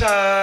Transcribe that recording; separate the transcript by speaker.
Speaker 1: time.